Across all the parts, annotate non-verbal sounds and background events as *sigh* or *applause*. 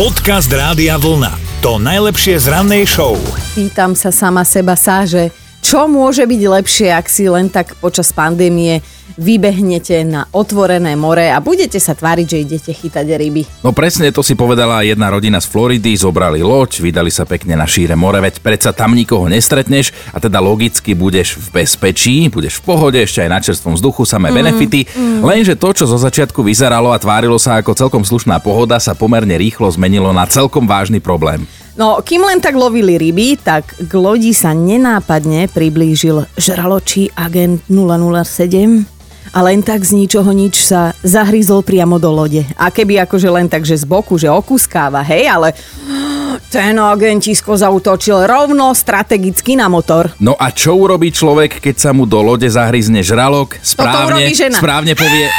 Podcast Rádia Vlna. To najlepšie z rannej show. Pýtam sa sama seba sáže, čo môže byť lepšie, ak si len tak počas pandémie vybehnete na otvorené more a budete sa tváriť, že idete chytať ryby. No presne to si povedala jedna rodina z Floridy, zobrali loď, vydali sa pekne na šíre more, veď predsa tam nikoho nestretneš a teda logicky budeš v bezpečí, budeš v pohode, ešte aj na čerstvom vzduchu, samé mm, benefity, mm. lenže to, čo zo začiatku vyzeralo a tvárilo sa ako celkom slušná pohoda, sa pomerne rýchlo zmenilo na celkom vážny problém. No, kým len tak lovili ryby, tak k lodi sa nenápadne priblížil žraločí agent 007 a len tak z ničoho nič sa zahryzol priamo do lode. A keby akože len tak, že z boku, že okuskáva, hej, ale *gasps* ten agentisko zautočil rovno strategicky na motor. No a čo urobí človek, keď sa mu do lode zahryzne žralok? Správne, správne povie...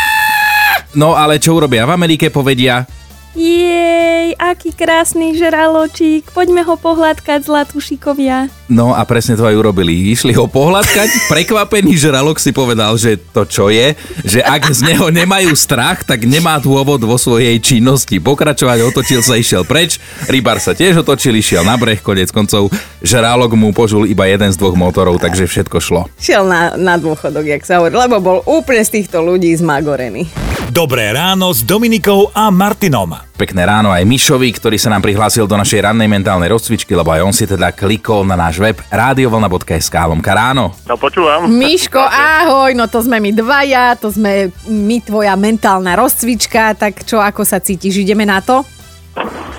No ale čo urobia v Amerike, povedia jej, aký krásny žraločík, poďme ho pohľadkať, zlatúšikovia. No a presne to aj urobili. Išli ho pohľadkať, prekvapený žralok si povedal, že to čo je, že ak z neho nemajú strach, tak nemá dôvod vo svojej činnosti pokračovať, otočil sa, išiel preč, rybár sa tiež otočil, išiel na breh, konec koncov žralok mu požul iba jeden z dvoch motorov, takže všetko šlo. Šiel na, na dôchodok, jak sa hovorí, lebo bol úplne z týchto ľudí zmagorený. Dobré ráno s Dominikou a Martinom. Pekné ráno aj Mišovi, ktorý sa nám prihlásil do našej rannej mentálnej rozcvičky, lebo aj on si teda klikol na náš web radiovolna.sk. Lomka ráno. No počúvam. Miško, ahoj, no to sme my dvaja, to sme my tvoja mentálna rozcvička, tak čo, ako sa cítiš, ideme na to?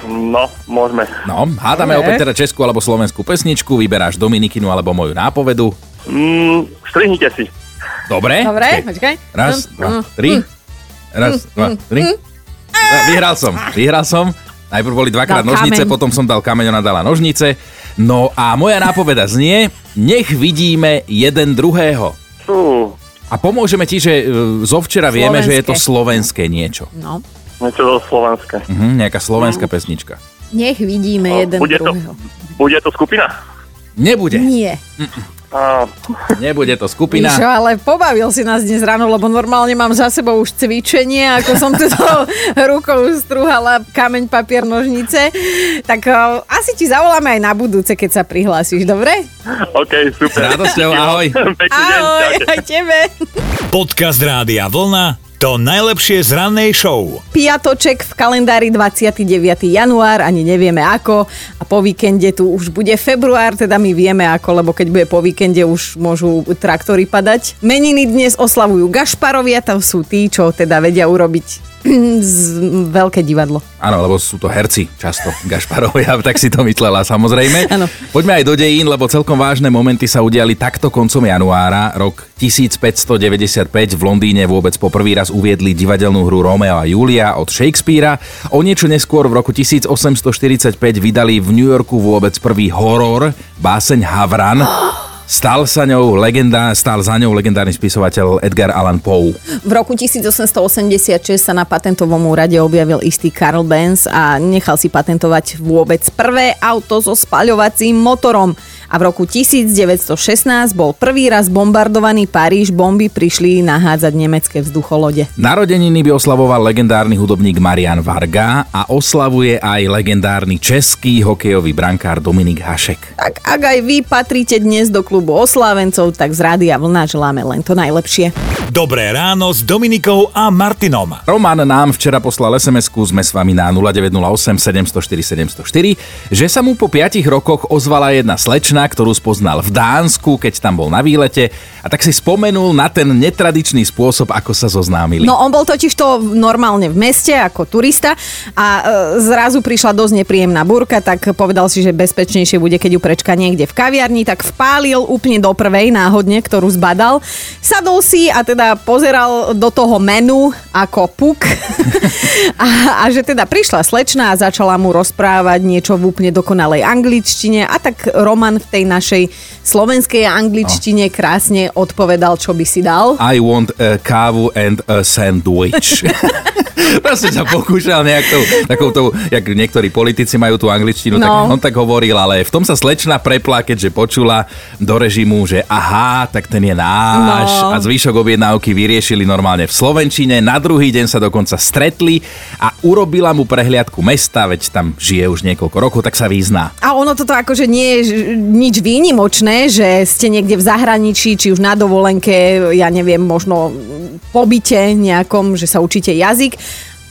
No, môžeme. No, hádame Je. opäť teda českú alebo slovenskú pesničku, vyberáš Dominikinu alebo moju nápovedu. Mm, strihnite si. Dobre. Dobre, počkaj. Raz, dva, tri. Raz, dva, tri. Vyhral som, vyhral som. Najprv boli dvakrát dal nožnice, kameň. potom som dal kameň, ona dala nožnice. No a moja nápoveda znie, nech vidíme jeden druhého. Uh. A pomôžeme ti, že e, zo včera slovenské. vieme, že je to slovenské niečo. No. Niečo to slovenské. Uh-huh, nejaká slovenská uh-huh. pesnička. Nech vidíme no, jeden bude druhého. To, bude to skupina? Nebude. Nie. Mm-mm. Nebude to skupina. Víš, ale pobavil si nás dnes ráno, lebo normálne mám za sebou už cvičenie, ako som tu *laughs* rukou strúhala kameň, papier, nožnice. Tak uh, asi ti zavoláme aj na budúce, keď sa prihlásiš, dobre? OK, super. Radosťou, ahoj. ahoj, aj tebe. Podcast Rádia Vlna to najlepšie z rannej show. Piatoček v kalendári 29. január, ani nevieme ako. A po víkende tu už bude február, teda my vieme ako, lebo keď bude po víkende už môžu traktory padať. Meniny dnes oslavujú Gašparovia, tam sú tí, čo teda vedia urobiť veľké divadlo. Áno, lebo sú to herci často, Gašparovia, tak si to myslela samozrejme. Áno. Poďme aj do dejín, lebo celkom vážne momenty sa udiali takto koncom januára. Rok 1595 v Londýne vôbec po prvý raz uviedli divadelnú hru Romeo a Julia od Shakespearea. O niečo neskôr v roku 1845 vydali v New Yorku vôbec prvý horor, báseň Havran. *gasps* Stal sa ňou legenda, stal za ňou legendárny spisovateľ Edgar Allan Poe. V roku 1886 sa na patentovom úrade objavil istý Karl Benz a nechal si patentovať vôbec prvé auto so spaľovacím motorom a v roku 1916 bol prvý raz bombardovaný Paríž, bomby prišli nahádzať nemecké vzducholode. Narodeniny by oslavoval legendárny hudobník Marian Varga a oslavuje aj legendárny český hokejový brankár Dominik Hašek. Tak ak aj vy patríte dnes do klubu oslávencov, tak z Rádia Vlna želáme len to najlepšie. Dobré ráno s Dominikou a Martinom. Roman nám včera poslal sms sme s vami na 0908 704 704, že sa mu po 5 rokoch ozvala jedna slečna, ktorú spoznal v Dánsku, keď tam bol na výlete a tak si spomenul na ten netradičný spôsob, ako sa zoznámili. No on bol totiž to normálne v meste ako turista a e, zrazu prišla dosť nepríjemná burka, tak povedal si, že bezpečnejšie bude, keď ju prečka niekde v kaviarni, tak vpálil úplne do prvej náhodne, ktorú zbadal. Sadol si a teda pozeral do toho menu ako puk *laughs* a, a že teda prišla slečna a začala mu rozprávať niečo v úplne dokonalej angličtine a tak Roman v tej našej slovenskej angličtine krásne odpovedal, čo by si dal. I want a kávu and a sandwich. *laughs* Proste sa pokúšal nejakou, takouto, jak niektorí politici majú tú angličtinu, no. tak No. on tak hovoril, ale v tom sa slečna prepla, keďže počula do režimu, že aha, tak ten je náš No. a zvyšok objednávky vyriešili normálne v Slovenčine. Na druhý deň sa dokonca stretli a urobila mu prehliadku mesta, veď tam žije už niekoľko rokov, tak sa vyzná. A ono toto akože nie ž- nič výnimočné, že ste niekde v zahraničí, či už na dovolenke, ja neviem, možno po byte nejakom, že sa učíte jazyk.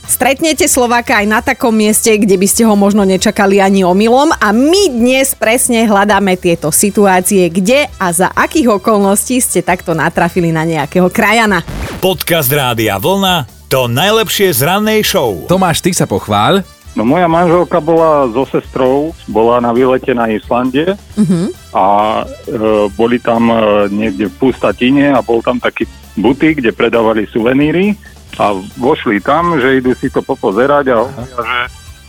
Stretnete Slováka aj na takom mieste, kde by ste ho možno nečakali ani omylom a my dnes presne hľadáme tieto situácie, kde a za akých okolností ste takto natrafili na nejakého krajana. Podcast Rádia Vlna to najlepšie z rannej show. Tomáš, ty sa pochváľ. No moja manželka bola so sestrou, bola na výlete na Islande a e, boli tam e, niekde v pustatine a bol tam taký butik, kde predávali suveníry a vošli tam, že idú si to popozerať a hovoria, že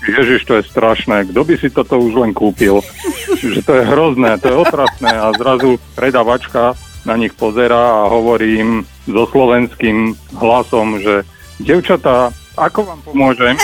Ježiš, to je strašné, kto by si toto už len kúpil? že to je hrozné, to je otrasné a zrazu predavačka na nich pozera a hovorí im so slovenským hlasom, že devčatá, ako vám pomôžem?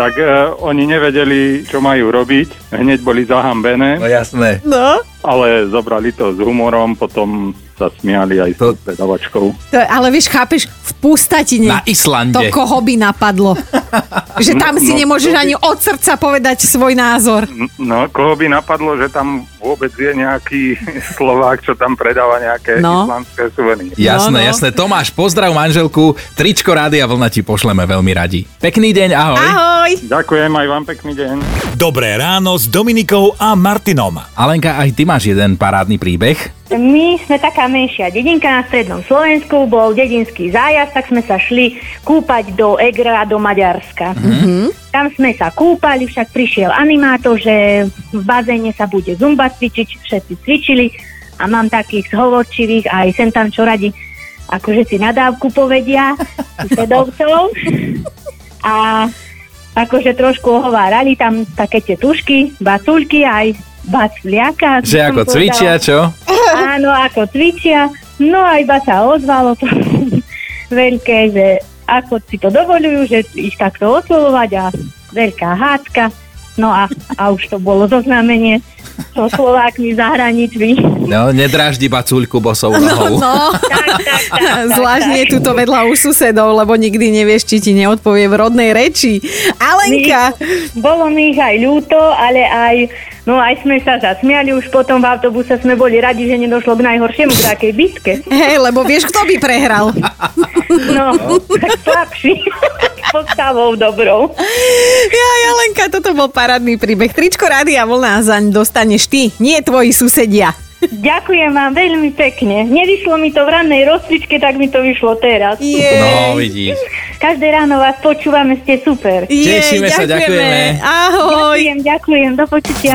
Tak e, oni nevedeli, čo majú robiť, hneď boli zahambené, jasné. No. ale zobrali to s humorom, potom sa smiali aj s To- tou predavačkou. To, ale vieš, chápeš, v pustatine. Na Islande. To koho by napadlo? *laughs* že tam si No, nemôžeš by- ani od srdca povedať svoj názor. No, koho by napadlo, že tam vôbec je nejaký *laughs* Slovák, čo tam predáva nejaké No. islandské suveníry. Jasné, No, no. jasné. Tomáš, pozdrav manželku. Tričko Rádia Vlna ti pošleme veľmi radi. Pekný deň, ahoj. Ahoj! Ďakujem, aj vám pekný deň. Dobré ráno s Dominikou a Martinom. Alenka, aj ty máš jeden parádny príbeh. My sme taká menšia dedinka na strednom Slovensku, bol dedinský zájazd, tak sme sa šli kúpať do Egra, do Maďarska. Mm-hmm. Tam sme sa kúpali, však prišiel animátor, že v bazéne sa bude zumba cvičiť, všetci cvičili a mám takých zhovorčivých aj sem tam čo radi akože si nadávku povedia *laughs* susedovcov a akože trošku ohovárali tam také tie tušky, baculky aj bac vliaka. Že ako povedala. cvičia, čo? *laughs* Áno, ako cvičia. No a iba sa ozvalo to *laughs* veľké, že ako si to dovolujú, že ich takto oslovovať a veľká hádka. No a, a už to bolo zoznámenie so Slovákmi v zahraničí. No, nedráždi bacuľku bosou nohou. No, *laughs* Tak, tak, tak, tak, zvlášť nie tak. tuto vedľa u susedov, lebo nikdy nevieš, či ti neodpovie v rodnej reči. Alenka, Bolo mi ich aj ľúto, ale aj, no aj sme sa zasmiali, už potom v autobuse sme boli radi, že nedošlo k najhoršiemu, k takej bitke. hej, lebo vieš, kto by prehral. *laughs* No, tak slabší, *laughs* postavou dobrou. Jaj, Alenka, toto bol parádny príbeh. Tričko Rádia Vlna zaň dostaneš ty, nie tvoji susedia. Ďakujem vám veľmi pekne. Nevyšlo mi to v rannej rozcvičke, tak mi to vyšlo teraz. Jej. No, vidíš. Každé ráno vás počúvame, ste super. Jej, Tešíme sa, ďakujeme. Ahoj. Ďakujem, ďakujem, do počutia.